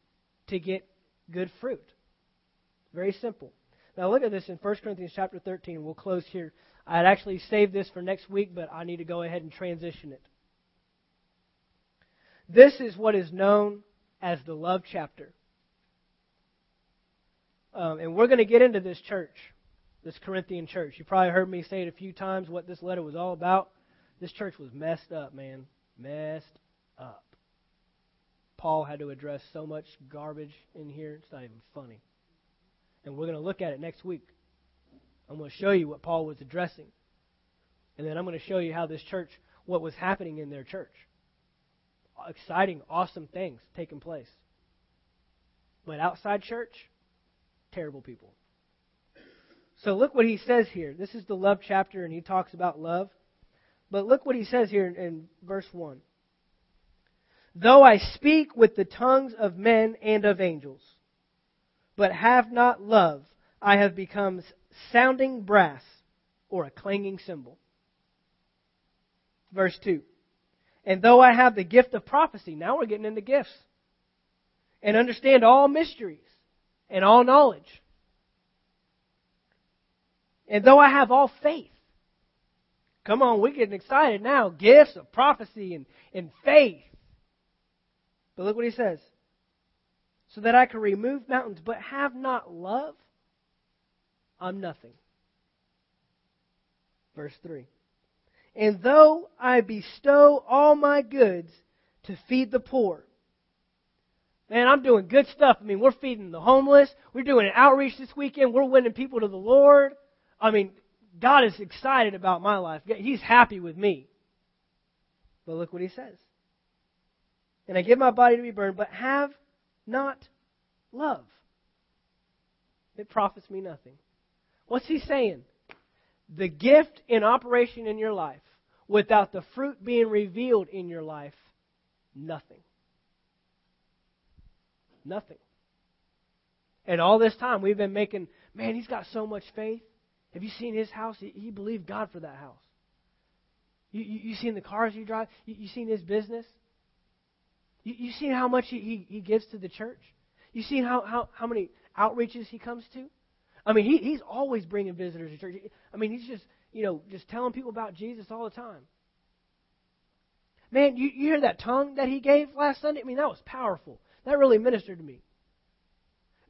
to get good fruit. Very simple. Now look at this in 1 Corinthians chapter 13. We'll close here. I had actually saved this for next week, but I need to go ahead and transition it. This is what is known as the love chapter. Um, and we're going to get into this church, this Corinthian church. You probably heard me say it a few times what this letter was all about. This church was messed up, man. Messed up. Paul had to address so much garbage in here, it's not even funny. And we're going to look at it next week. I'm going to show you what Paul was addressing. And then I'm going to show you how this church, what was happening in their church. Exciting, awesome things taking place. But outside church, terrible people. So look what he says here. This is the love chapter, and he talks about love. But look what he says here in verse 1. Though I speak with the tongues of men and of angels, but have not love, I have become sounding brass or a clanging cymbal. Verse 2. And though I have the gift of prophecy, now we're getting into gifts, and understand all mysteries and all knowledge, and though I have all faith, come on, we're getting excited now. Gifts of prophecy and, and faith. But look what he says so that I can remove mountains, but have not love, I'm nothing. Verse 3. And though I bestow all my goods to feed the poor, man, I'm doing good stuff. I mean, we're feeding the homeless. We're doing an outreach this weekend. We're winning people to the Lord. I mean, God is excited about my life. He's happy with me. But look what he says. And I give my body to be burned, but have not love. It profits me nothing. What's he saying? The gift in operation in your life, without the fruit being revealed in your life, nothing. Nothing. And all this time we've been making, man, he's got so much faith. Have you seen his house? He, he believed God for that house. You, you, you seen the cars he drives? You, you seen his business? You, you how much he, he, he gives to the church? You seen how, how, how many outreaches he comes to? I mean, he, he's always bringing visitors to church. I mean, he's just, you know, just telling people about Jesus all the time. Man, you, you hear that tongue that he gave last Sunday? I mean, that was powerful. That really ministered to me.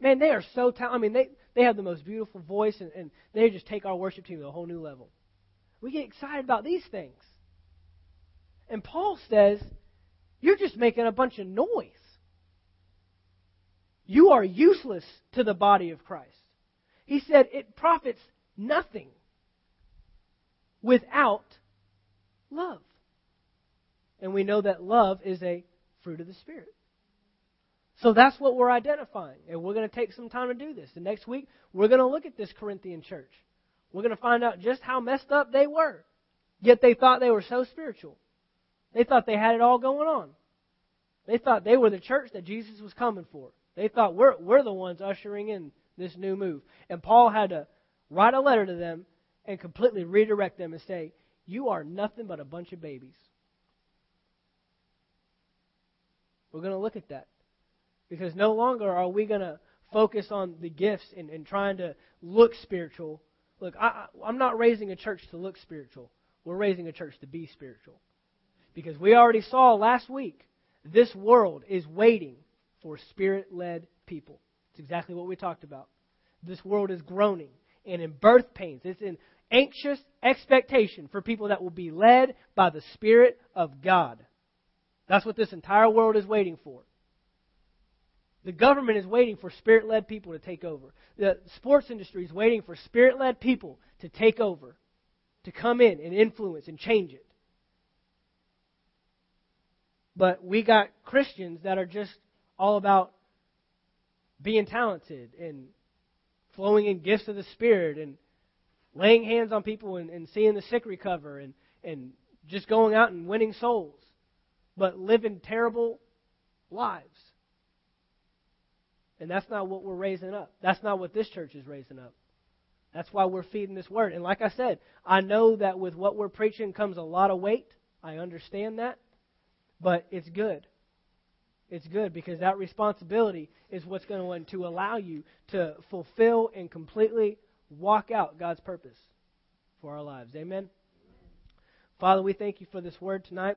Man, they are so talented. I mean, they, they have the most beautiful voice, and, and they just take our worship team to a whole new level. We get excited about these things. And Paul says, you're just making a bunch of noise. You are useless to the body of Christ. He said it profits nothing without love. And we know that love is a fruit of the Spirit. So that's what we're identifying. And we're going to take some time to do this. And next week, we're going to look at this Corinthian church. We're going to find out just how messed up they were. Yet they thought they were so spiritual. They thought they had it all going on. They thought they were the church that Jesus was coming for. They thought we're, we're the ones ushering in this new move. And Paul had to write a letter to them and completely redirect them and say, You are nothing but a bunch of babies. We're going to look at that. Because no longer are we going to focus on the gifts and, and trying to look spiritual. Look, I, I'm not raising a church to look spiritual. We're raising a church to be spiritual. Because we already saw last week, this world is waiting for spirit led people. It's exactly what we talked about. This world is groaning and in birth pains. It's in anxious expectation for people that will be led by the Spirit of God. That's what this entire world is waiting for. The government is waiting for spirit led people to take over. The sports industry is waiting for spirit led people to take over, to come in and influence and change it. But we got Christians that are just all about being talented and flowing in gifts of the Spirit and laying hands on people and, and seeing the sick recover and, and just going out and winning souls, but living terrible lives. And that's not what we're raising up. That's not what this church is raising up. That's why we're feeding this word. And like I said, I know that with what we're preaching comes a lot of weight. I understand that. But it's good. It's good because that responsibility is what's going to allow you to fulfill and completely walk out God's purpose for our lives. Amen. Father, we thank you for this word tonight.